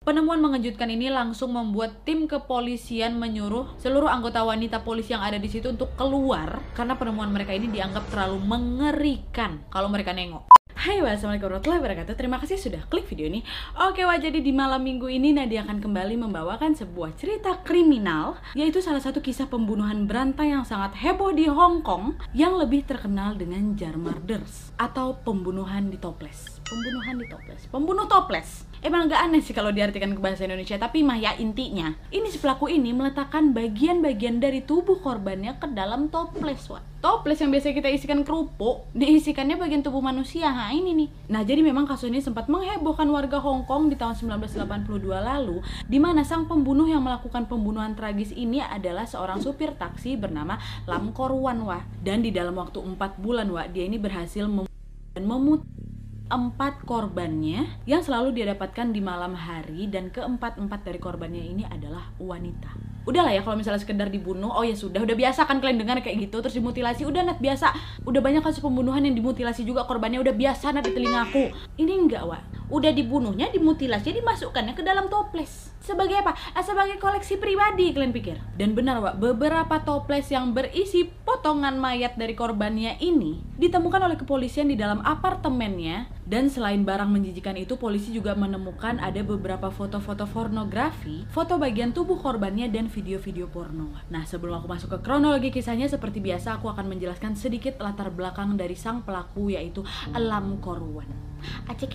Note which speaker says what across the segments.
Speaker 1: Penemuan mengejutkan ini langsung membuat tim kepolisian menyuruh seluruh anggota wanita polisi yang ada di situ untuk keluar karena penemuan mereka ini dianggap terlalu mengerikan. Kalau mereka nengok. Hai wassalamualaikum warahmatullahi wabarakatuh. Terima kasih sudah klik video ini. Oke wah jadi di malam minggu ini Nadia akan kembali membawakan sebuah cerita kriminal Yaitu salah satu kisah pembunuhan berantai yang sangat heboh di Hong Kong Yang lebih terkenal dengan jar murders Atau pembunuhan di toples Pembunuhan di toples Pembunuh toples Emang agak aneh sih kalau diartikan ke bahasa Indonesia, tapi mah ya intinya, ini si pelaku ini meletakkan bagian-bagian dari tubuh korbannya ke dalam toples, wah. Toples yang biasa kita isikan kerupuk, diisikannya bagian tubuh manusia, nah ini nih. Nah jadi memang kasus ini sempat menghebohkan warga Hong Kong di tahun 1982 lalu, di mana sang pembunuh yang melakukan pembunuhan tragis ini adalah seorang supir taksi bernama Lam Korwan, wah. Dan di dalam waktu 4 bulan, wah, dia ini berhasil mem dan empat korbannya yang selalu dia dapatkan di malam hari dan keempat-empat dari korbannya ini adalah wanita. Udahlah ya kalau misalnya sekedar dibunuh, oh ya sudah, udah biasa kan kalian dengar kayak gitu terus dimutilasi, udah nat biasa. Udah banyak kasus pembunuhan yang dimutilasi juga korbannya udah biasa nat di telingaku. Ini enggak, Wak. Udah dibunuhnya, dimutilasi, dimasukkannya ke dalam toples. Sebagai apa? Ah, sebagai koleksi pribadi kalian pikir. Dan benar, Wak, beberapa toples yang berisi potongan mayat dari korbannya ini ditemukan oleh kepolisian di dalam apartemennya dan selain barang menjijikan itu, polisi juga menemukan ada beberapa foto-foto pornografi, foto bagian tubuh korbannya dan video-video porno. Nah, sebelum aku masuk ke kronologi kisahnya, seperti biasa aku akan menjelaskan sedikit latar belakang dari sang pelaku yaitu Alam Korwan. I check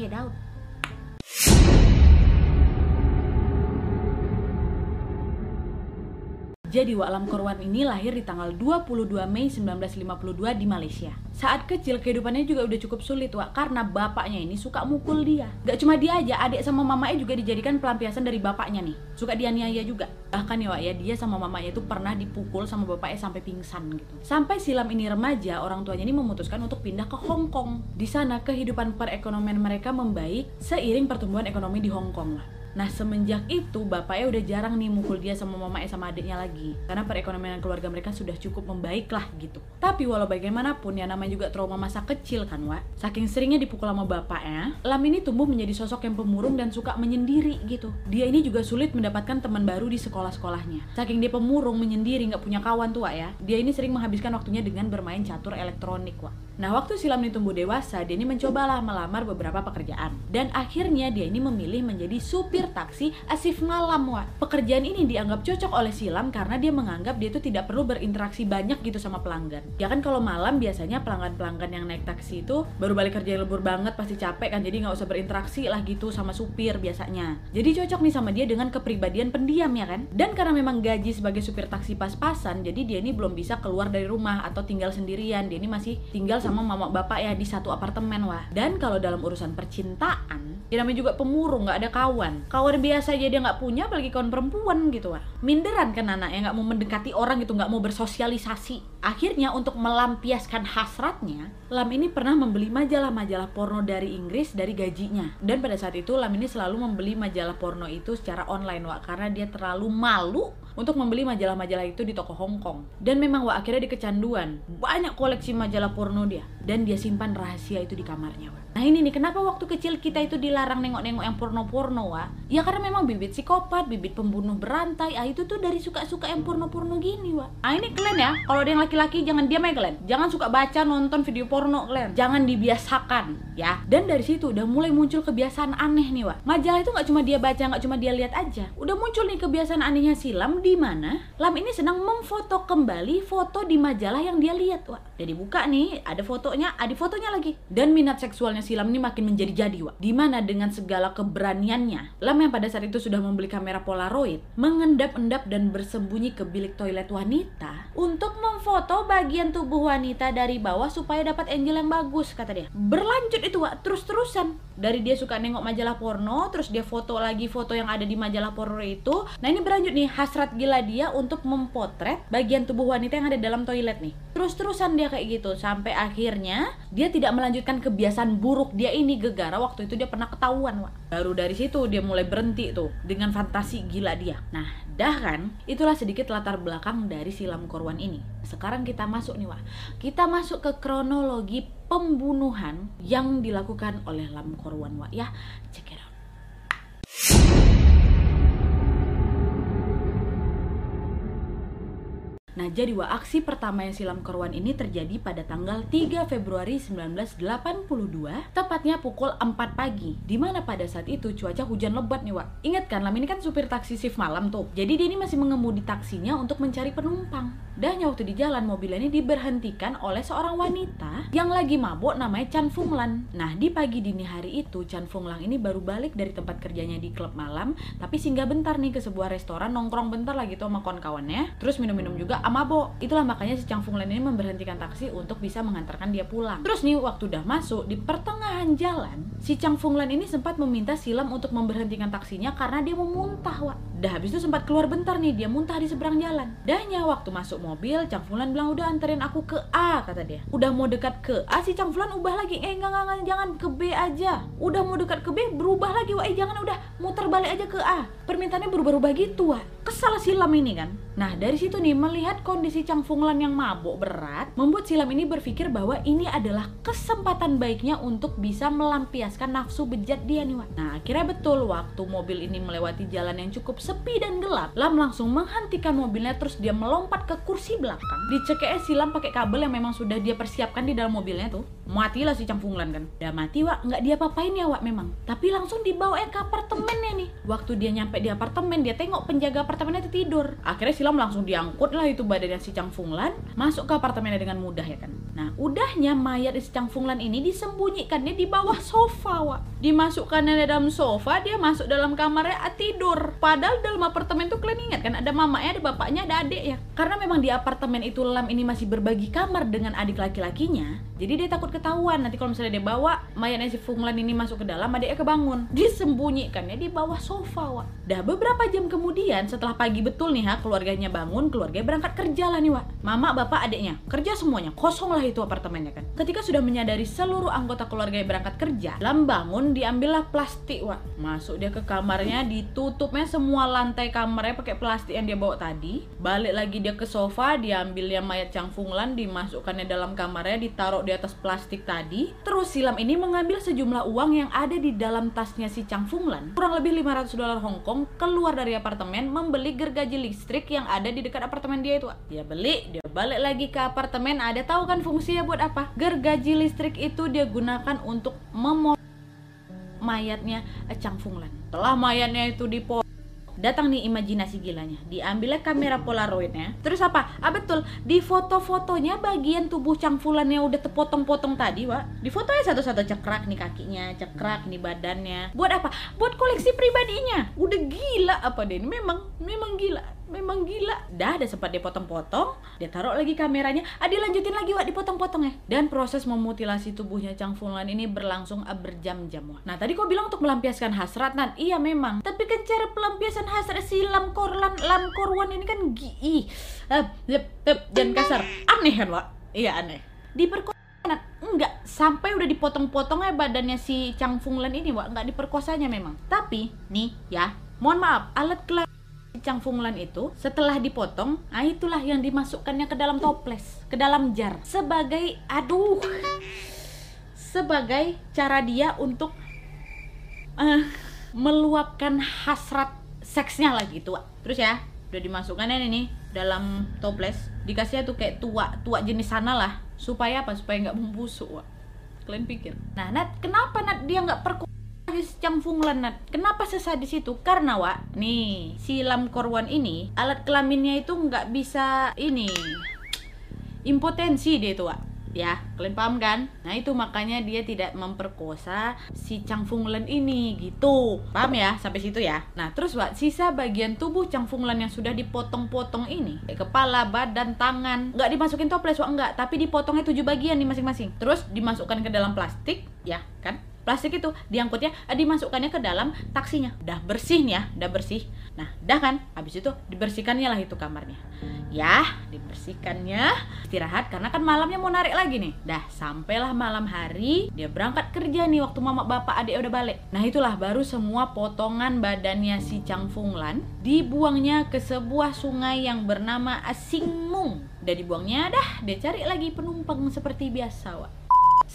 Speaker 1: Jadi Wa'lam Korwan ini lahir di tanggal 22 Mei 1952 di Malaysia. Saat kecil kehidupannya juga udah cukup sulit Wak karena bapaknya ini suka mukul dia. Gak cuma dia aja, adik sama mamanya juga dijadikan pelampiasan dari bapaknya nih. Suka dianiaya juga. Bahkan ya Wak ya, dia sama mamanya itu pernah dipukul sama bapaknya sampai pingsan gitu. Sampai silam ini remaja, orang tuanya ini memutuskan untuk pindah ke Hong Kong. Di sana kehidupan perekonomian mereka membaik seiring pertumbuhan ekonomi di Hong Kong lah. Nah semenjak itu bapaknya udah jarang nih mukul dia sama mamanya sama adiknya lagi. Karena perekonomian keluarga mereka sudah cukup membaik lah gitu. Tapi walau bagaimanapun ya namanya juga trauma masa kecil kan Wak? Saking seringnya dipukul sama bapaknya Lam ini tumbuh menjadi sosok yang pemurung dan suka menyendiri gitu. Dia ini juga sulit mendapatkan teman baru di sekolah-sekolahnya. Saking dia pemurung, menyendiri, nggak punya kawan tuh ya. Dia ini sering menghabiskan waktunya dengan bermain catur elektronik Wak Nah waktu si Lam ini tumbuh dewasa Dia ini mencobalah melamar beberapa pekerjaan Dan akhirnya dia ini memilih menjadi supir taksi Asif Malam wa. Pekerjaan ini dianggap cocok oleh Silam karena dia menganggap dia itu tidak perlu berinteraksi banyak gitu sama pelanggan. Ya kan kalau malam biasanya pelanggan-pelanggan yang naik taksi itu baru balik kerja lebur banget pasti capek kan jadi nggak usah berinteraksi lah gitu sama supir biasanya. Jadi cocok nih sama dia dengan kepribadian pendiam ya kan. Dan karena memang gaji sebagai supir taksi pas-pasan jadi dia ini belum bisa keluar dari rumah atau tinggal sendirian. Dia ini masih tinggal sama mama bapak ya di satu apartemen wah. Dan kalau dalam urusan percintaan, dia namanya juga pemurung nggak ada kawan kawan biasa aja dia nggak punya apalagi kawan perempuan gitu wah minderan kan anak yang nggak mau mendekati orang gitu nggak mau bersosialisasi akhirnya untuk melampiaskan hasratnya Lam ini pernah membeli majalah-majalah porno dari Inggris dari gajinya dan pada saat itu Lam ini selalu membeli majalah porno itu secara online wah karena dia terlalu malu untuk membeli majalah-majalah itu di toko Hong Kong. Dan memang wah akhirnya dikecanduan. Banyak koleksi majalah porno dia dan dia simpan rahasia itu di kamarnya. Wak. Nah ini nih kenapa waktu kecil kita itu dilarang nengok-nengok yang porno-porno wah? Ya karena memang bibit psikopat, bibit pembunuh berantai. Ah itu tuh dari suka-suka yang porno-porno gini wah. Ah ini kalian ya, kalau ada yang laki-laki jangan diam ya kalian. Jangan suka baca nonton video porno kalian. Jangan dibiasakan ya. Dan dari situ udah mulai muncul kebiasaan aneh nih wah. Majalah itu nggak cuma dia baca, nggak cuma dia lihat aja. Udah muncul nih kebiasaan anehnya silam di mana Lam ini sedang memfoto kembali foto di majalah yang dia lihat wah. Jadi buka nih, ada fotonya, ada fotonya lagi. Dan minat seksualnya si Lam ini makin menjadi-jadi, Wak. Di mana dengan segala keberaniannya, Lam yang pada saat itu sudah membeli kamera Polaroid, mengendap-endap dan bersembunyi ke bilik toilet wanita untuk memfoto bagian tubuh wanita dari bawah supaya dapat angel yang bagus, kata dia. Berlanjut itu, Wak, terus-terusan. Dari dia suka nengok majalah porno, terus dia foto lagi foto yang ada di majalah porno itu. Nah ini berlanjut nih, hasrat gila dia untuk mempotret bagian tubuh wanita yang ada dalam toilet nih. Terus-terusan dia kayak gitu, sampai akhirnya dia tidak melanjutkan kebiasaan buruk dia ini gegara. Waktu itu dia pernah ketahuan Wak. baru dari situ dia mulai berhenti tuh dengan fantasi gila dia. Nah dah kan? Itulah sedikit latar belakang dari silam korwan ini. Sekarang kita masuk nih Wak. Kita masuk ke kronologi pembunuhan yang dilakukan oleh Lam Korwan Wak ya. It out Nah, jadi wah aksi pertama yang silam korwan ini terjadi pada tanggal 3 Februari 1982, tepatnya pukul 4 pagi. Di mana pada saat itu cuaca hujan lebat nih, Wak. Ingat kan, Lam ini kan supir taksi shift malam tuh. Jadi dia ini masih mengemudi taksinya untuk mencari penumpang. Dan waktu di jalan mobil ini diberhentikan oleh seorang wanita yang lagi mabuk namanya Chan Fung Lan. Nah, di pagi dini hari itu Chan Fung Lan ini baru balik dari tempat kerjanya di klub malam, tapi singgah bentar nih ke sebuah restoran nongkrong bentar lagi tuh sama kawan-kawannya, terus minum-minum juga sama Bo. Itulah makanya si Chang Fung Lan ini memberhentikan taksi untuk bisa mengantarkan dia pulang. Terus nih waktu udah masuk di pertengahan jalan, si Chang Fung Lan ini sempat meminta Silam untuk memberhentikan taksinya karena dia mau muntah, Wak. Dah habis itu sempat keluar bentar nih, dia muntah di seberang jalan. Dahnya waktu masuk mobil, Chang Fung Lan bilang udah anterin aku ke A kata dia. Udah mau dekat ke A, si Chang Fung Lan ubah lagi. Eh enggak, enggak, jangan ke B aja. Udah mau dekat ke B, berubah lagi. Wah, eh jangan udah muter balik aja ke A. Permintaannya berubah-ubah gitu, Wah. Kesal Silam ini kan. Nah, dari situ nih melihat kondisi Chang Fung Lan yang mabuk berat, membuat Silam ini berpikir bahwa ini adalah kesempatan baiknya untuk bisa melampiaskan nafsu bejat dia nih, Wak. Nah, akhirnya betul waktu mobil ini melewati jalan yang cukup sepi dan gelap, Lam langsung menghentikan mobilnya terus dia melompat ke kursi belakang. Dicekek Silam pakai kabel yang memang sudah dia persiapkan di dalam mobilnya tuh. Matilah si Chang Fung Lan kan. Udah mati, Wak. Nggak dia papain ya, Wak memang. Tapi langsung dibawa ke apartemennya nih. Waktu dia nyampe di apartemen, dia tengok penjaga apartemennya itu tidur. Akhirnya Silam langsung diangkut lah itu badannya si Chang Fung masuk ke apartemennya dengan mudah ya kan. Nah, udahnya mayat si Chang Fung ini disembunyikannya di bawah sofa, Wak. Dimasukkannya di dalam sofa, dia masuk dalam kamarnya ah, tidur. Padahal dalam apartemen tuh kalian ingat kan ada mamanya, ada bapaknya, ada adik ya. Karena memang di apartemen itu Lam ini masih berbagi kamar dengan adik laki-lakinya. Jadi dia takut ketahuan nanti kalau misalnya dia bawa mayatnya si Fung Lan ini masuk ke dalam, adiknya kebangun. Disembunyikannya di bawah sofa, Wak. Dah beberapa jam kemudian setelah pagi betul nih ha, keluarganya bangun, keluarganya berangkat kerja lah nih, Wak. Mama, bapak, adiknya kerja semuanya. Kosong lah itu apartemennya kan. Ketika sudah menyadari seluruh anggota keluarganya berangkat kerja, Lam bangun diambillah plastik, Wak. Masuk dia ke kamarnya, ditutupnya semua lantai kamarnya pakai plastik yang dia bawa tadi. Balik lagi dia ke sofa, diambilnya mayat Chang Fung Lan, dimasukkannya dalam kamarnya, ditaruh di atas plastik tadi. Terus Silam ini mengambil sejumlah uang yang ada di dalam tasnya si Chang Fung Lan, kurang lebih 500 dolar Hong Kong, keluar dari apartemen membeli gergaji listrik yang ada di dekat apartemen dia itu. Dia beli, dia balik lagi ke apartemen. Ada tahu kan fungsinya buat apa? Gergaji listrik itu dia gunakan untuk memotong mayatnya Chang Fung Lan. Setelah mayatnya itu dipotong datang nih imajinasi gilanya. Diambilnya kamera polaroidnya. Terus apa? Ah betul. Di foto-fotonya bagian tubuh Chang Fulan yang udah terpotong-potong tadi wa di fotonya satu-satu cekrak nih kakinya cekrak nih badannya. Buat apa? Buat koleksi pribadinya. Udah gila apa deh memang memang gila memang gila. Dah ada sempat dia potong-potong dia taruh lagi kameranya. Ah dilanjutin lagi wak dipotong-potong ya dan proses memutilasi tubuhnya Chang Fulan ini berlangsung berjam-jam wak. Nah tadi kau bilang untuk melampiaskan hasrat Nan. Iya memang. Tapi kan cara pelampiasan hasrat si Lam Korlan Lam Korwan ini kan gi uh, dan kasar. Aneh kan wak? Iya aneh. Diperkosa enggak. Sampai udah dipotong-potong ya badannya si Chang Funglan ini wak. Nggak diperkosanya memang. Tapi nih ya. Mohon maaf alat kelamin Chang Fung Lan itu setelah dipotong, nah itulah yang dimasukkannya ke dalam toples, ke dalam jar sebagai aduh sebagai cara dia untuk uh, meluapkan hasrat seksnya lagi tuh. Terus ya, udah dimasukkannya ini dalam toples, dikasihnya tuh kayak tua tua jenis sana lah supaya apa? Supaya nggak membusuk, Wak. Kalian pikir? Nah, Nat, kenapa Nat dia nggak perku Chang Fung Lan Nat. Kenapa sesadis itu? Karena Wak, nih si Lam Korwan ini alat kelaminnya itu nggak bisa ini impotensi dia itu Wak. Ya, kalian paham kan? Nah itu makanya dia tidak memperkosa si Chang Fung Lan ini gitu. Paham ya sampai situ ya? Nah terus Wak, sisa bagian tubuh Chang Fung Lan yang sudah dipotong-potong ini, kayak kepala, badan, tangan, nggak dimasukin toples Wak enggak, tapi dipotongnya tujuh bagian nih masing-masing. Terus dimasukkan ke dalam plastik, ya kan? Plastik itu diangkutnya dimasukkannya ke dalam taksinya. Udah bersih nih ya udah bersih. Nah udah kan? Habis itu dibersihkannya lah itu kamarnya. Ya dibersihkannya istirahat karena kan malamnya mau narik lagi nih. Dah sampailah malam hari dia berangkat kerja nih waktu mama bapak adik udah balik. Nah itulah baru semua potongan badannya si Chang Fung Lan dibuangnya ke sebuah sungai yang bernama Asingmung udah dibuangnya dah dia cari lagi penumpang seperti biasa Wak.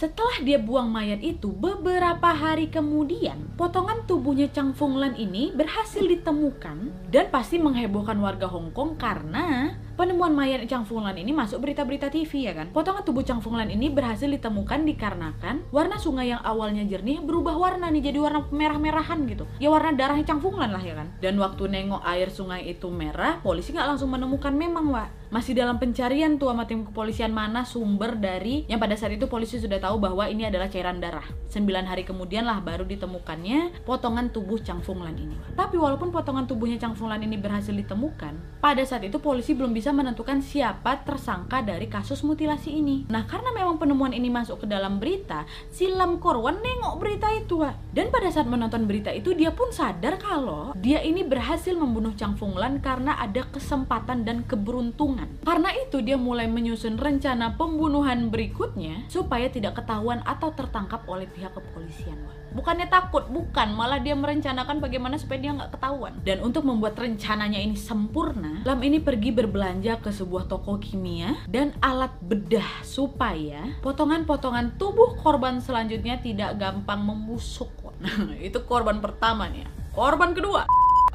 Speaker 1: Setelah dia buang mayat itu, beberapa hari kemudian, potongan tubuhnya Chang Fung Lan ini berhasil ditemukan dan pasti menghebohkan warga Hong Kong karena penemuan mayat Chang Funglan ini masuk berita-berita TV ya kan. Potongan tubuh Chang Funglan ini berhasil ditemukan dikarenakan warna sungai yang awalnya jernih berubah warna nih jadi warna merah-merahan gitu. Ya warna darahnya Chang Funglan lah ya kan. Dan waktu nengok air sungai itu merah, polisi nggak langsung menemukan memang, Wak masih dalam pencarian tuh sama tim kepolisian mana sumber dari yang pada saat itu polisi sudah tahu bahwa ini adalah cairan darah. Sembilan hari kemudian lah baru ditemukannya potongan tubuh Chang Funglan ini. Tapi walaupun potongan tubuhnya Chang Funglan ini berhasil ditemukan, pada saat itu polisi belum bisa menentukan siapa tersangka dari kasus mutilasi ini. Nah, karena memang penemuan ini masuk ke dalam berita, Silam Korwan nengok berita itu. Dan pada saat menonton berita itu dia pun sadar kalau dia ini berhasil membunuh Chang Funglan karena ada kesempatan dan keberuntungan. Karena itu dia mulai menyusun rencana pembunuhan berikutnya supaya tidak ketahuan atau tertangkap oleh pihak kepolisian. Bukannya takut, bukan, malah dia merencanakan bagaimana supaya dia nggak ketahuan. Dan untuk membuat rencananya ini sempurna, Lam ini pergi berbelanja ke sebuah toko kimia dan alat bedah supaya potongan-potongan tubuh korban selanjutnya tidak gampang membusuk. Nah, itu korban pertama nih. Korban kedua,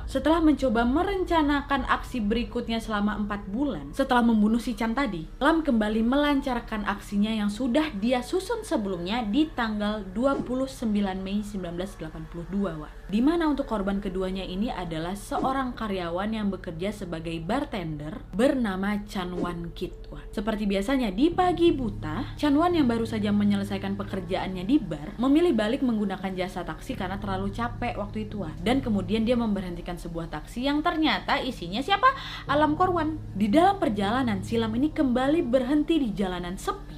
Speaker 1: setelah mencoba merencanakan aksi berikutnya selama empat bulan, setelah membunuh si Chan tadi, Lam kembali melancarkan aksinya yang sudah dia susun sebelumnya di tanggal 29 Mei 1982, Wak. Di mana untuk korban keduanya ini adalah seorang karyawan yang bekerja sebagai bartender bernama Chan Wan Kit. Wah, seperti biasanya di pagi buta, Chan Wan yang baru saja menyelesaikan pekerjaannya di bar memilih balik menggunakan jasa taksi karena terlalu capek waktu itu. Dan kemudian dia memberhentikan sebuah taksi yang ternyata isinya siapa? Alam Korwan. Di dalam perjalanan, Silam ini kembali berhenti di jalanan sepi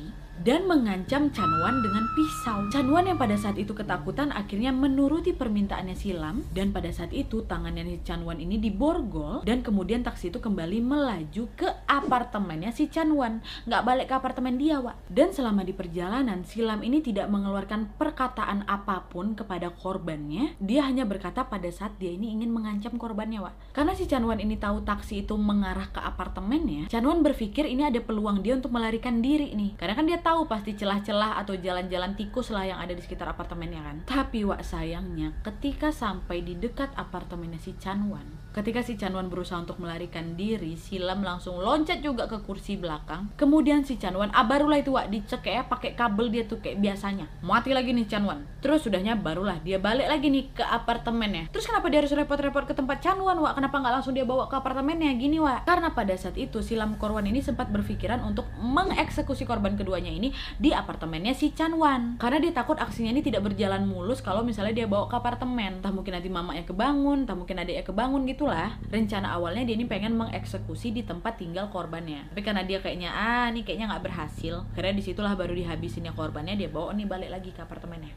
Speaker 1: dan mengancam Chanwan dengan pisau. Chanwan yang pada saat itu ketakutan akhirnya menuruti permintaannya Silam dan pada saat itu tangannya si Chanwan ini diborgol dan kemudian taksi itu kembali melaju ke apartemennya si Chanwan. Nggak balik ke apartemen dia, Wak. Dan selama di perjalanan, Silam ini tidak mengeluarkan perkataan apa pun kepada korbannya. Dia hanya berkata pada saat dia ini ingin mengancam korbannya, Wak. Karena si Chanwan ini tahu taksi itu mengarah ke apartemennya, Chanwan berpikir ini ada peluang dia untuk melarikan diri nih. Karena kan dia tahu tahu pasti celah-celah atau jalan-jalan tikus lah yang ada di sekitar apartemennya kan. Tapi wak sayangnya ketika sampai di dekat apartemennya si Chanwan, ketika si Chanwan berusaha untuk melarikan diri, Silam langsung loncat juga ke kursi belakang. Kemudian si Chanwan, ah barulah itu wak dicek ya pakai kabel dia tuh kayak biasanya. Mati lagi nih Chanwan. Terus sudahnya barulah dia balik lagi nih ke apartemennya. Terus kenapa dia harus repot-repot ke tempat Chanwan wak? Kenapa nggak langsung dia bawa ke apartemennya gini wak? Karena pada saat itu Silam Korwan ini sempat berpikiran untuk mengeksekusi korban keduanya ini di apartemennya si Chanwan karena dia takut aksinya ini tidak berjalan mulus kalau misalnya dia bawa ke apartemen entah mungkin nanti mamanya kebangun entah mungkin adiknya kebangun gitulah rencana awalnya dia ini pengen mengeksekusi di tempat tinggal korbannya. Tapi karena dia kayaknya ah ini kayaknya nggak berhasil karena di situlah baru dihabisinnya korbannya dia bawa nih balik lagi ke apartemennya.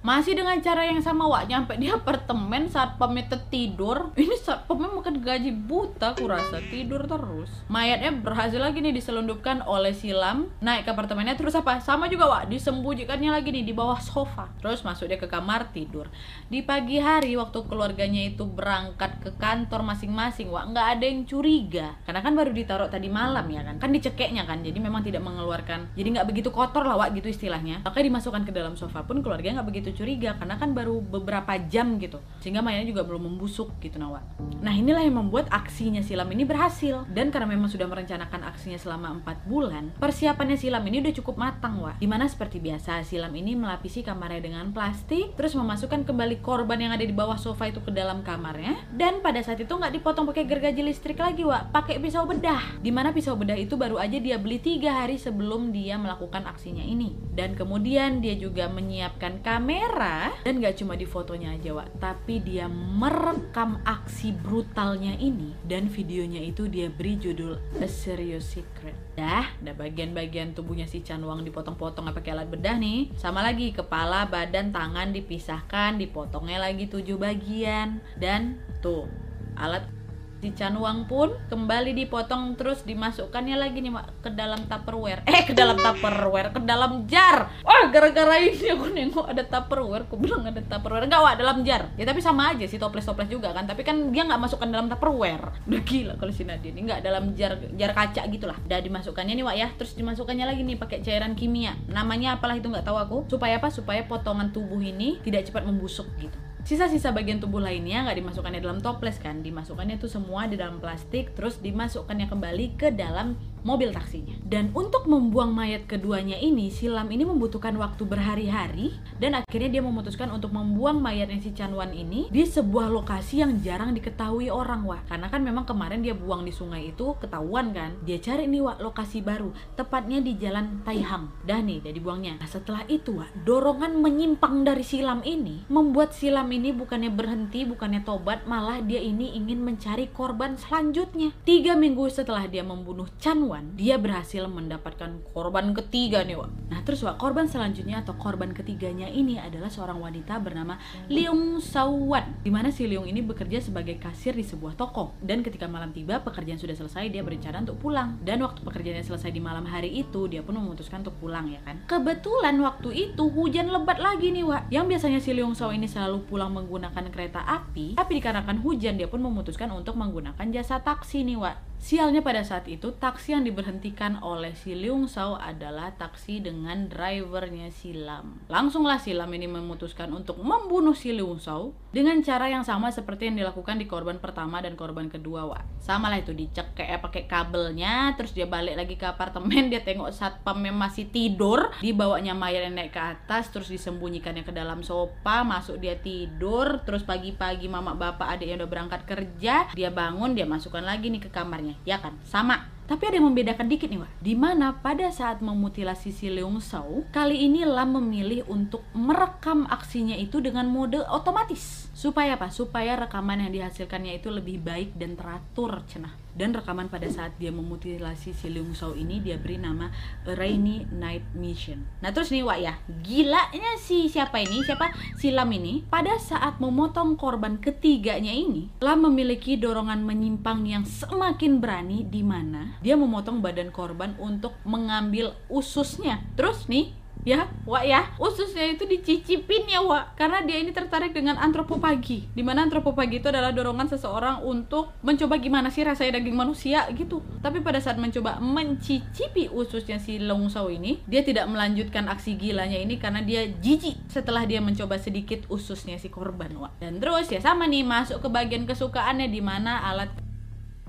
Speaker 1: Masih dengan cara yang sama Wak. Nyampe di apartemen saat pamit tidur ini saat pamit gaji buta aku rasa tidur terus. Mayatnya berhasil lagi nih diselundupkan oleh silam. Naik ke apartemennya terus apa? Sama juga Wak disembunyikannya lagi nih di bawah sofa. Terus masuk dia ke kamar tidur. Di pagi hari waktu keluarganya itu berangkat ke kantor masing-masing Wak nggak ada yang curiga. Karena kan baru ditaruh tadi malam ya kan? Kan dicekeknya kan jadi memang tidak mengeluarkan. Jadi nggak begitu kotor lah Wak gitu istilahnya. Makanya dimasukkan ke dalam sofa pun keluarganya nggak begitu curiga karena kan baru beberapa jam gitu. Sehingga mainnya juga belum membusuk gitu Nawa nah inilah yang membuat aksinya Silam ini berhasil. Dan karena memang sudah merencanakan aksinya selama 4 bulan persiapannya Silam ini udah cukup matang wah di mana seperti biasa Silam ini melapisi kamarnya dengan plastik terus memasukkan kembali korban yang ada di bawah sofa itu ke dalam kamarnya. Dan pada saat itu nggak dipotong pakai gergaji listrik lagi wah pakai pisau bedah. Di mana pisau bedah itu baru aja dia beli tiga hari sebelum dia melakukan aksinya ini. Dan kemudian dia juga menyiapkan kamera. Dan gak cuma di fotonya aja Wak tapi dia merekam aksi brutalnya ini dan videonya itu dia beri judul A Serious Secret. Dah ada bagian-bagian tubuhnya si Chanwang dipotong-potong pakai alat bedah nih. Sama lagi kepala badan tangan dipisahkan dipotongnya lagi tujuh bagian. Dan tuh alat si Canwang pun kembali dipotong terus dimasukkannya lagi nih mak ke dalam tupperware. Eh ke dalam tupperware ke dalam jar. Wah gara-gara ini aku nengok ada tupperware aku bilang ada tupperware. Enggak wah dalam jar. Ya tapi sama aja sih toples-toples juga kan. Tapi kan dia nggak masukkan dalam tupperware. Udah gila kalau si Nadine nggak dalam jar jar kaca gitulah. Udah dimasukkannya nih wak ya. Terus dimasukkannya lagi nih pakai cairan kimia. Namanya apalah itu nggak tahu aku. Supaya apa? Supaya potongan tubuh ini tidak cepat membusuk gitu Sisa-sisa bagian tubuh lainnya nggak dimasukkannya dalam toples kan, dimasukkannya tuh semua di dalam plastik, terus dimasukkannya kembali ke dalam mobil taksinya. Dan untuk membuang mayat keduanya ini, Silam ini membutuhkan waktu berhari-hari dan akhirnya dia memutuskan untuk membuang mayatnya si Chanwan ini di sebuah lokasi yang jarang diketahui orang wah. Karena kan memang kemarin dia buang di sungai itu ketahuan kan. Dia cari nih wah lokasi baru, tepatnya di jalan Taihang. Dah nih, dia dibuangnya. Nah setelah itu wah, dorongan menyimpang dari Silam ini membuat Silam bukannya berhenti, bukannya tobat, malah dia ini ingin mencari korban selanjutnya. Tiga minggu setelah dia membunuh Chanwan dia berhasil mendapatkan korban ketiga nih Wak. Nah terus Wak, korban selanjutnya atau korban ketiganya ini adalah seorang wanita bernama Leung Sawan. Di mana si Leung ini bekerja sebagai kasir di sebuah toko. Dan ketika malam tiba, pekerjaan sudah selesai, dia berencana untuk pulang. Dan waktu pekerjaannya selesai di malam hari itu, dia pun memutuskan untuk pulang ya kan. Kebetulan waktu itu hujan lebat lagi nih Wak. Yang biasanya si Leung Saw ini selalu pulang menggunakan kereta api, tapi dikarenakan hujan dia pun memutuskan untuk menggunakan jasa taksi nih Wak. Sialnya pada saat itu, taksi yang diberhentikan oleh si Leung Sao adalah taksi dengan drivernya Silam. Langsunglah Silam ini memutuskan untuk membunuh si Leung Sao dengan cara yang sama seperti yang dilakukan di korban pertama dan korban kedua, Wak. Sama lah itu dicek kayak pakai kabelnya, terus dia balik lagi ke apartemen, dia tengok satpamnya masih tidur, dibawanya mayat naik ke atas, terus disembunyikannya ke dalam sofa, masuk dia tidur, terus pagi-pagi mama bapak adik yang udah berangkat kerja, dia bangun, dia masukkan lagi nih ke kamarnya ya kan? Sama. Tapi ada yang membedakan dikit nih, Wak. Di mana pada saat memutilasi si Leung Sao, kali ini Lam memilih untuk merekam aksinya itu dengan mode otomatis. Supaya apa? Supaya rekaman yang dihasilkannya itu lebih baik dan teratur, cenah dan rekaman pada saat dia memutilasi si Leung ini dia beri nama Rainy Night Mission. Nah terus nih Wak ya, gilanya si siapa ini? Siapa? Si Lam ini pada saat memotong korban ketiganya ini, Lam memiliki dorongan menyimpang yang semakin berani di mana dia memotong badan korban untuk mengambil ususnya. Terus nih ya Wak ya. Ususnya itu dicicipin ya Wak. Karena dia ini tertarik dengan antropopagi di mana antropopagi itu adalah dorongan seseorang untuk mencoba gimana sih rasanya daging manusia gitu. Tapi pada saat mencoba mencicipi ususnya si Longsau ini dia tidak melanjutkan aksi gilanya ini karena dia jijik setelah dia mencoba sedikit ususnya si korban Wak. Dan terus ya sama nih masuk ke bagian kesukaannya di mana alat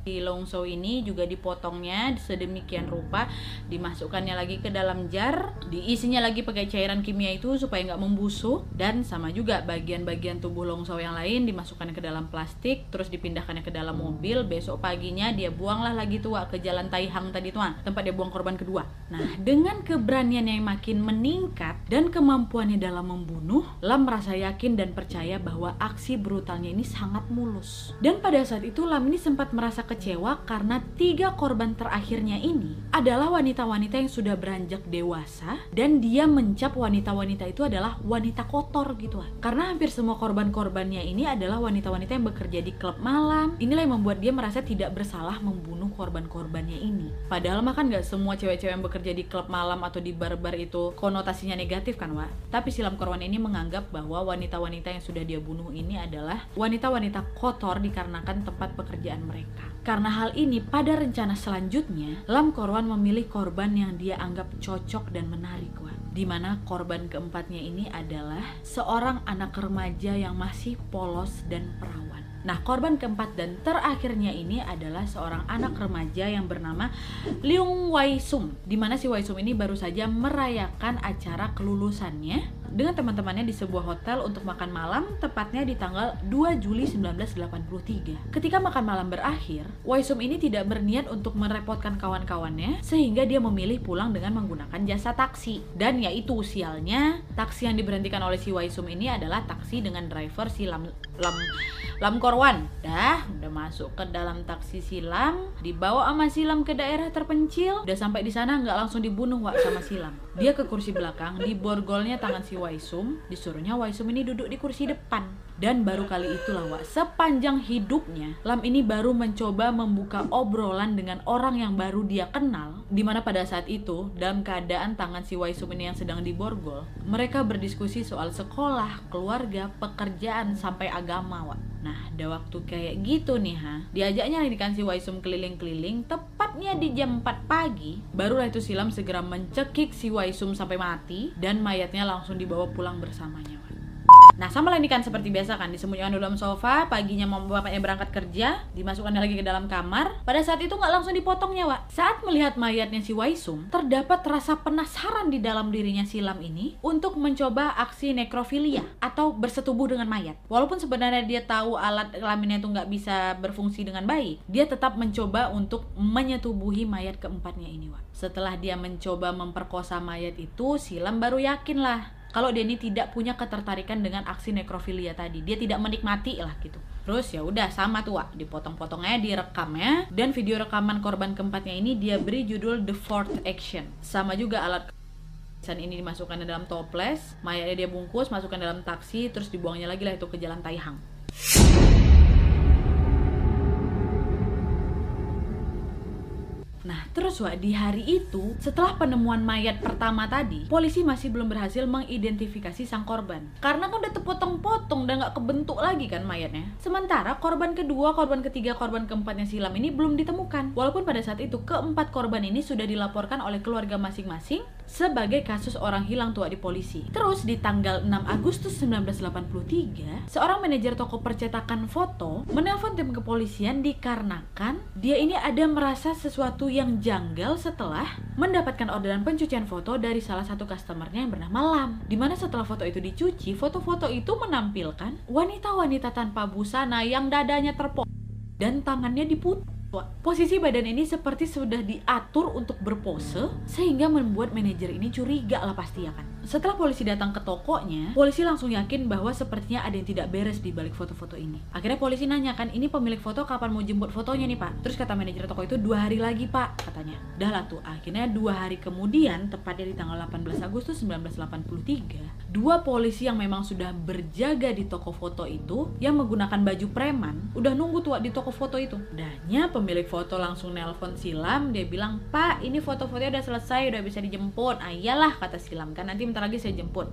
Speaker 1: di longso ini juga dipotongnya sedemikian rupa dimasukkannya lagi ke dalam jar diisinya lagi pakai cairan kimia itu supaya nggak membusuk dan sama juga bagian-bagian tubuh longso yang lain dimasukkan ke dalam plastik terus dipindahkannya ke dalam mobil. Besok paginya dia buanglah lagi tua ke jalan Taihang tadi tuh tempat dia buang korban kedua. Nah dengan keberanian yang makin meningkat dan kemampuannya dalam membunuh Lam merasa yakin dan percaya bahwa aksi brutalnya ini sangat mulus. Dan pada saat itu Lam ini sempat merasa ke kecewa karena tiga korban terakhirnya ini adalah wanita-wanita yang sudah beranjak dewasa dan dia mencap wanita-wanita itu adalah wanita kotor gitu Karena hampir semua korban-korbannya ini adalah wanita-wanita yang bekerja di klub malam. Inilah yang membuat dia merasa tidak bersalah membunuh korban-korbannya ini. Padahal mah kan gak semua cewek-cewek yang bekerja di klub malam atau di bar-bar itu konotasinya negatif kan, Wak. Tapi Silam Korban ini menganggap bahwa wanita-wanita yang sudah dia bunuh ini adalah wanita-wanita kotor dikarenakan tempat pekerjaan mereka. Karena hal ini, pada rencana selanjutnya, Lam Korwan memilih korban yang dia anggap cocok dan menarik, Wan. Di mana korban keempatnya ini adalah seorang anak remaja yang masih polos dan perawan. Nah, korban keempat dan terakhirnya ini adalah seorang anak remaja yang bernama Liung Wai Sum. Di mana si Wai Sum ini baru saja merayakan acara kelulusannya dengan teman-temannya di sebuah hotel untuk makan malam tepatnya di tanggal 2 Juli 1983. Ketika makan malam berakhir, Waisum ini tidak berniat untuk merepotkan kawan-kawannya sehingga dia memilih pulang dengan menggunakan jasa taksi. Dan yaitu usialnya, taksi yang diberhentikan oleh si Waisum ini adalah taksi dengan driver si Lam Lam Lam Korwan. Dah, udah masuk ke dalam taksi silam, dibawa sama silam ke daerah terpencil. Udah sampai di sana nggak langsung dibunuh Wak sama silam. Dia ke kursi belakang, di borgolnya tangan si Waisum, disuruhnya Waisum ini duduk di kursi depan. Dan baru kali itulah Wak, sepanjang hidupnya, Lam ini baru mencoba membuka obrolan dengan orang yang baru dia kenal. Di mana pada saat itu, dalam keadaan tangan si Waisum ini yang sedang diborgol, mereka berdiskusi soal sekolah, keluarga, pekerjaan, sampai agama Wak. Nah, ada waktu kayak gitu nih ha. Diajaknya kan si Waisum keliling-keliling, tepatnya di jam 4 pagi, barulah itu Silam segera mencekik si Waisum sampai mati dan mayatnya langsung dibawa pulang bersamanya. Nah sama lah ini kan seperti biasa kan disembunyikan di dalam sofa, paginya mau bapaknya berangkat kerja, dimasukkan lagi ke dalam kamar. Pada saat itu nggak langsung dipotongnya, Wak. Saat melihat mayatnya si Waisum, terdapat rasa penasaran di dalam dirinya silam ini untuk mencoba aksi nekrofilia atau bersetubuh dengan mayat. Walaupun sebenarnya dia tahu alat kelaminnya itu nggak bisa berfungsi dengan baik, dia tetap mencoba untuk menyetubuhi mayat keempatnya ini, Wak. Setelah dia mencoba memperkosa mayat itu, silam baru yakin lah kalau ini tidak punya ketertarikan dengan aksi nekrofilia tadi dia tidak menikmati lah gitu. Terus ya udah sama tuh Wak. dipotong-potongnya direkamnya dan video rekaman korban keempatnya ini dia beri judul The Fourth Action. Sama juga alat dan ini dimasukkan dalam toples mayatnya dia bungkus masukkan dalam taksi terus dibuangnya lagi lah itu ke jalan Taihang terus Wak, di hari itu, setelah penemuan mayat pertama tadi, polisi masih belum berhasil mengidentifikasi sang korban. Karena kan udah terpotong-potong dan nggak kebentuk lagi kan mayatnya. Sementara korban kedua, korban ketiga, korban keempatnya silam ini belum ditemukan. Walaupun pada saat itu keempat korban ini sudah dilaporkan oleh keluarga masing-masing sebagai kasus orang hilang tua di polisi. Terus di tanggal 6 Agustus 1983, seorang manajer toko percetakan foto menelpon tim kepolisian dikarenakan dia ini ada merasa sesuatu yang janggal setelah mendapatkan orderan pencucian foto dari salah satu customernya yang bernama Lam. Di mana setelah foto itu dicuci, foto-foto itu menampilkan wanita-wanita tanpa busana yang dadanya terpotong dan tangannya diputus Posisi badan ini seperti sudah diatur untuk berpose sehingga membuat manajer ini curiga lah pasti ya kan. Setelah polisi datang ke tokonya, polisi langsung yakin bahwa sepertinya ada yang tidak beres di balik foto-foto ini. Akhirnya polisi nanya kan, ini pemilik foto kapan mau jemput fotonya nih pak? Terus kata manajer toko itu dua hari lagi pak, katanya. Dah lah tuh, akhirnya dua hari kemudian, tepatnya di tanggal 18 Agustus 1983, dua polisi yang memang sudah berjaga di toko foto itu, yang menggunakan baju preman, udah nunggu tuh di toko foto itu. Dahnya pemilik foto langsung nelpon Silam, dia bilang, Pak, ini foto-fotonya udah selesai, udah bisa dijemput. Ah iyalah, kata Silam kan, nanti sebentar lagi saya jemput.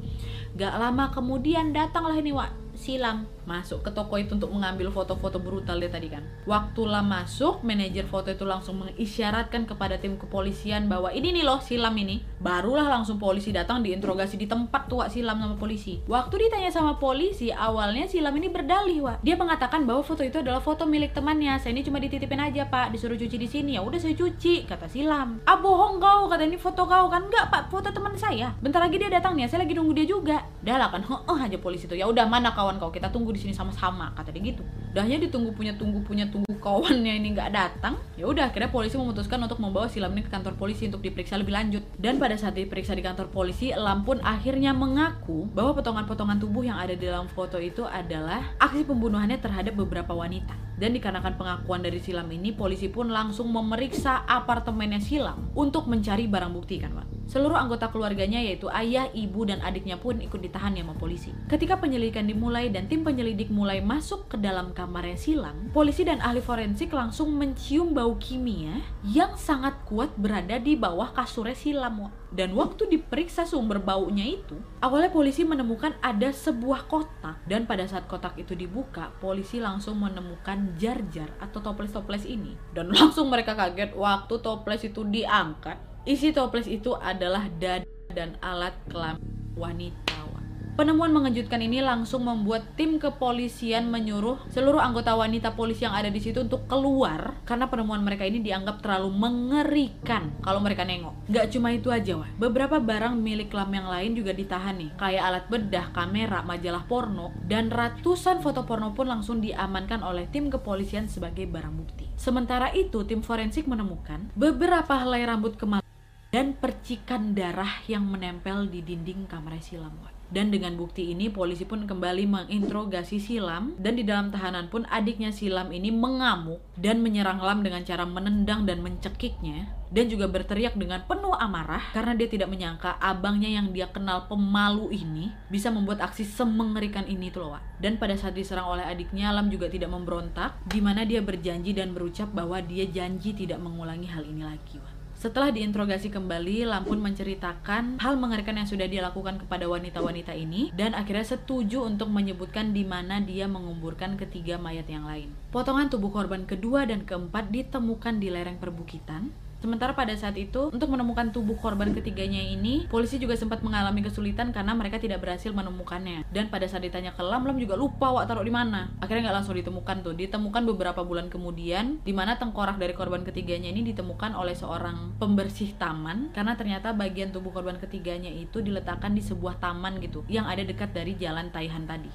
Speaker 1: Gak lama kemudian datanglah ini Wak silam masuk ke toko itu untuk mengambil foto-foto brutal dia tadi kan. Waktu lah masuk, manajer foto itu langsung mengisyaratkan kepada tim kepolisian bahwa ini nih loh silam ini. Barulah langsung polisi datang diinterogasi di tempat tua silam sama polisi. Waktu ditanya sama polisi, awalnya silam ini berdalih, Wak. Dia mengatakan bahwa foto itu adalah foto milik temannya. Saya ini cuma dititipin aja, Pak. Disuruh cuci di sini. Ya udah saya cuci, kata silam. Ah bohong kau, kata ini foto kau kan? Enggak, Pak. Foto teman saya. Bentar lagi dia datang nih. Saya lagi nunggu dia juga. Dah lah kan. Heeh aja polisi itu. Ya udah mana kawan kau? Kita tunggu di sini sama-sama kata dia gitu udahnya ditunggu punya tunggu punya tunggu kawannya ini nggak datang ya udah akhirnya polisi memutuskan untuk membawa silam ini ke kantor polisi untuk diperiksa lebih lanjut dan pada saat diperiksa di kantor polisi Lam pun akhirnya mengaku bahwa potongan-potongan tubuh yang ada di dalam foto itu adalah aksi pembunuhannya terhadap beberapa wanita dan dikarenakan pengakuan dari Silam ini, polisi pun langsung memeriksa apartemennya Silam untuk mencari barang bukti kan Pak. Seluruh anggota keluarganya yaitu ayah, ibu, dan adiknya pun ikut ditahan sama polisi. Ketika penyelidikan dimulai dan tim penyelidik mulai masuk ke dalam kamarnya Silam, polisi dan ahli forensik langsung mencium bau kimia yang sangat kuat berada di bawah kasurnya Silam. Dan waktu diperiksa sumber baunya itu, awalnya polisi menemukan ada sebuah kotak dan pada saat kotak itu dibuka, polisi langsung menemukan jar-jar atau toples-toples ini. Dan langsung mereka kaget waktu toples itu diangkat. Isi toples itu adalah dada dan alat kelamin wanita Penemuan mengejutkan ini langsung membuat tim kepolisian menyuruh seluruh anggota wanita polisi yang ada di situ untuk keluar karena penemuan mereka ini dianggap terlalu mengerikan kalau mereka nengok. Gak cuma itu aja wah, beberapa barang milik Lam yang lain juga ditahan nih, kayak alat bedah, kamera, majalah porno, dan ratusan foto porno pun langsung diamankan oleh tim kepolisian sebagai barang bukti. Sementara itu, tim forensik menemukan beberapa helai rambut kemaluan dan percikan darah yang menempel di dinding kamar silam. Dan dengan bukti ini polisi pun kembali menginterogasi Silam dan di dalam tahanan pun adiknya Silam ini mengamuk dan menyerang Lam dengan cara menendang dan mencekiknya dan juga berteriak dengan penuh amarah karena dia tidak menyangka abangnya yang dia kenal pemalu ini bisa membuat aksi semengerikan ini tuh loh Dan pada saat diserang oleh adiknya Lam juga tidak memberontak di mana dia berjanji dan berucap bahwa dia janji tidak mengulangi hal ini lagi Wak. Setelah diinterogasi kembali, Lampun menceritakan hal mengerikan yang sudah dia lakukan kepada wanita-wanita ini dan akhirnya setuju untuk menyebutkan di mana dia menguburkan ketiga mayat yang lain. Potongan tubuh korban kedua dan keempat ditemukan di lereng perbukitan Sementara pada saat itu, untuk menemukan tubuh korban ketiganya ini, polisi juga sempat mengalami kesulitan karena mereka tidak berhasil menemukannya. Dan pada saat ditanya ke Lam, Lam juga lupa wak taruh di mana. Akhirnya nggak langsung ditemukan tuh. Ditemukan beberapa bulan kemudian, di mana tengkorak dari korban ketiganya ini ditemukan oleh seorang pembersih taman karena ternyata bagian tubuh korban ketiganya itu diletakkan di sebuah taman gitu yang ada dekat dari jalan Taihan tadi.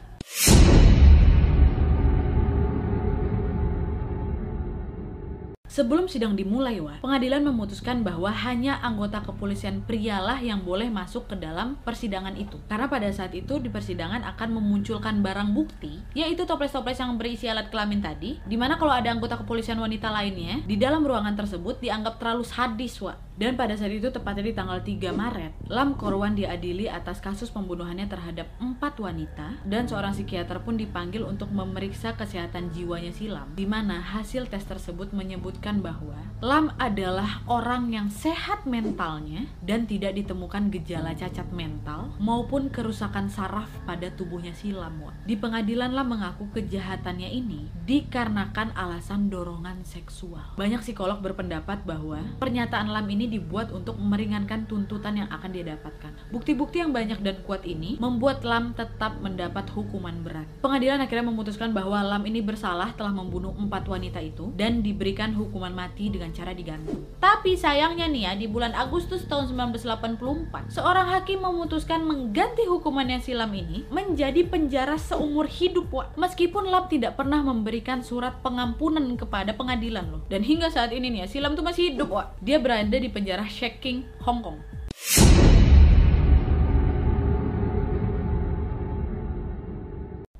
Speaker 1: Sebelum sidang dimulai, Wah, pengadilan memutuskan bahwa hanya anggota kepolisian prialah yang boleh masuk ke dalam persidangan itu. Karena pada saat itu di persidangan akan memunculkan barang bukti, yaitu toples-toples yang berisi alat kelamin tadi, di mana kalau ada anggota kepolisian wanita lainnya, di dalam ruangan tersebut dianggap terlalu sadis, Wah. Dan pada saat itu tepatnya di tanggal 3 Maret, Lam Korwan diadili atas kasus pembunuhannya terhadap empat wanita dan seorang psikiater pun dipanggil untuk memeriksa kesehatan jiwanya Silam, di mana hasil tes tersebut menyebutkan bahwa Lam adalah orang yang sehat mentalnya dan tidak ditemukan gejala cacat mental maupun kerusakan saraf pada tubuhnya Silam. Di pengadilan Lam mengaku kejahatannya ini dikarenakan alasan dorongan seksual. Banyak psikolog berpendapat bahwa pernyataan Lam ini dibuat untuk meringankan tuntutan yang akan dia dapatkan. Bukti-bukti yang banyak dan kuat ini membuat Lam tetap mendapat hukuman berat. Pengadilan akhirnya memutuskan bahwa Lam ini bersalah telah membunuh empat wanita itu dan diberikan hukuman mati dengan cara digantung. Tapi sayangnya nih ya, di bulan Agustus tahun 1984, seorang hakim memutuskan mengganti hukumannya si Lam ini menjadi penjara seumur hidup, Wak. Meskipun Lam tidak pernah memberikan surat pengampunan kepada pengadilan loh. Dan hingga saat ini nih ya, si Lam tuh masih hidup, Wak. Dia berada di Sheking, Hong Kong.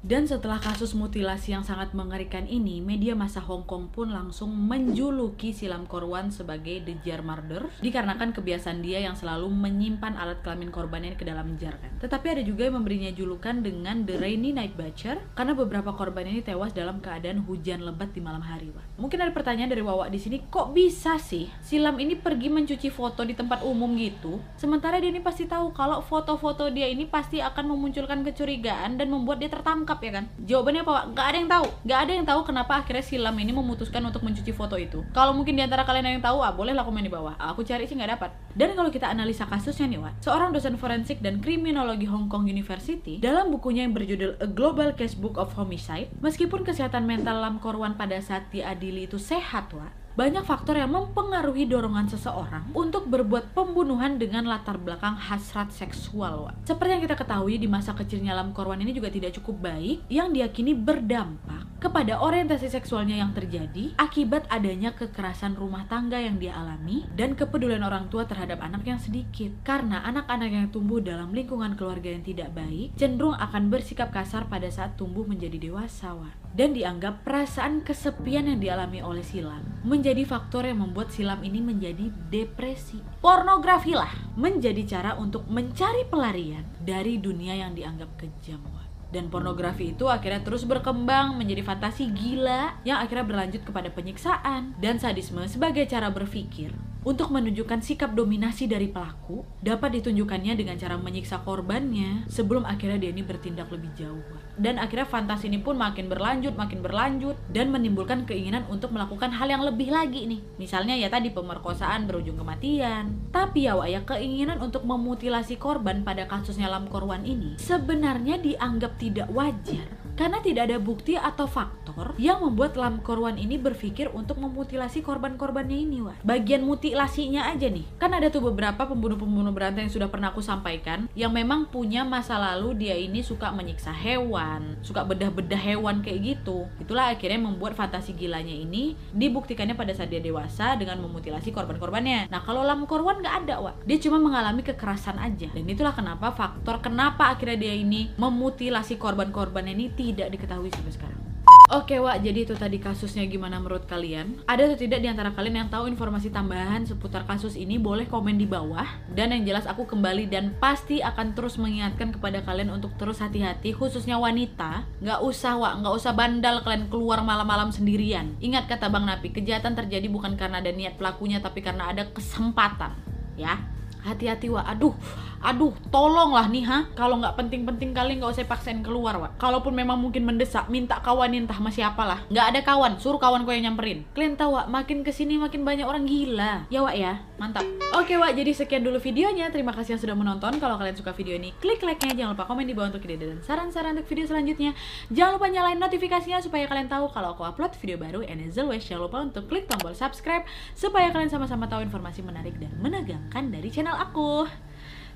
Speaker 1: Dan setelah kasus mutilasi yang sangat mengerikan ini, media masa Hong Kong pun langsung menjuluki Silam Korwan sebagai The Jar Murder dikarenakan kebiasaan dia yang selalu menyimpan alat kelamin korbannya ke dalam jar kan. Tetapi ada juga yang memberinya julukan dengan The Rainy Night Butcher karena beberapa korban ini tewas dalam keadaan hujan lebat di malam hari. Mungkin ada pertanyaan dari Wawa di sini, kok bisa sih Silam ini pergi mencuci foto di tempat umum gitu? Sementara dia ini pasti tahu kalau foto-foto dia ini pasti akan memunculkan kecurigaan dan membuat dia tertangkap ya kan? Jawabannya apa nggak ada yang tahu. Nggak ada yang tahu kenapa akhirnya silam ini memutuskan untuk mencuci foto itu. Kalau mungkin di antara kalian yang tahu ah bolehlah komen di bawah. Aku cari sih nggak dapat. Dan kalau kita analisa kasusnya nih Wak seorang dosen forensik dan kriminologi Hong Kong University dalam bukunya yang berjudul A Global Casebook of Homicide meskipun kesehatan mental Lam Korwan pada saat diadili itu sehat Wak banyak faktor yang mempengaruhi dorongan seseorang untuk berbuat pembunuhan dengan latar belakang hasrat seksual. Wak. Seperti yang kita ketahui di masa kecilnya Lam Korwan ini juga tidak cukup baik yang diyakini berdampak kepada orientasi seksualnya yang terjadi akibat adanya kekerasan rumah tangga yang dia alami dan kepedulian orang tua terhadap anak yang sedikit. Karena anak-anak yang tumbuh dalam lingkungan keluarga yang tidak baik cenderung akan bersikap kasar pada saat tumbuh menjadi dewasa. Dan dianggap perasaan kesepian yang dialami oleh Silam menjadi faktor yang membuat Silam ini menjadi depresi. Pornografi lah menjadi cara untuk mencari pelarian dari dunia yang dianggap kejam. Dan pornografi itu akhirnya terus berkembang menjadi fantasi gila yang akhirnya berlanjut kepada penyiksaan dan sadisme sebagai cara berpikir untuk menunjukkan sikap dominasi dari pelaku dapat ditunjukkannya dengan cara menyiksa korbannya sebelum akhirnya ini bertindak lebih jauh. Dan akhirnya fantasi ini pun makin berlanjut, makin berlanjut dan menimbulkan keinginan untuk melakukan hal yang lebih lagi nih. Misalnya ya tadi pemerkosaan berujung kematian. Tapi ya ya keinginan untuk memutilasi korban pada kasusnya Lam Korwan ini sebenarnya dianggap tidak wajar karena tidak ada bukti atau faktor yang membuat Lam Korwan ini berpikir untuk memutilasi korban-korbannya ini wah bagian mutilasinya aja nih. Kan ada tuh beberapa pembunuh-pembunuh berantai yang sudah pernah aku sampaikan yang memang punya masa lalu dia ini suka menyiksa hewan suka bedah-bedah hewan kayak gitu. Itulah akhirnya membuat fantasi gilanya ini dibuktikannya pada saat dia dewasa dengan memutilasi korban-korbannya. Nah kalau Lam Korwan nggak ada wah dia cuma mengalami kekerasan aja. Dan itulah kenapa faktor kenapa akhirnya dia ini memutilasi korban-korbannya ini tidak diketahui sampai sekarang. Oke Wak, jadi itu tadi kasusnya gimana menurut kalian? Ada atau tidak di antara kalian yang tahu informasi tambahan seputar kasus ini? Boleh komen di bawah. Dan yang jelas aku kembali dan pasti akan terus mengingatkan kepada kalian untuk terus hati-hati, khususnya wanita. Nggak usah Wak, nggak usah bandal kalian keluar malam-malam sendirian. Ingat kata Bang Napi, kejahatan terjadi bukan karena ada niat pelakunya, tapi karena ada kesempatan. Ya, hati-hati wa aduh aduh tolonglah nih ha? Kalau nggak penting-penting kali nggak usah paksain keluar wa kalaupun memang mungkin mendesak minta kawan entah sama siapa lah nggak ada kawan suruh kawan kau yang nyamperin. Kalian tahu wa makin ke sini makin banyak orang gila. Ya wa ya? Mantap. Oke wa jadi sekian dulu videonya. Terima kasih yang sudah menonton. Kalau kalian suka video ini klik like-nya. Jangan lupa komen di bawah untuk ide dan saran-saran untuk video selanjutnya. Jangan lupa nyalain notifikasinya supaya kalian tahu kalau aku upload video baru and as always. Jangan lupa untuk klik tombol subscribe supaya kalian sama-sama tahu informasi menarik dan menegangkan dari channel aku.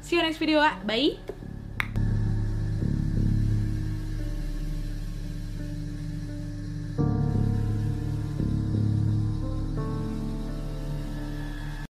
Speaker 1: See you next video, bye!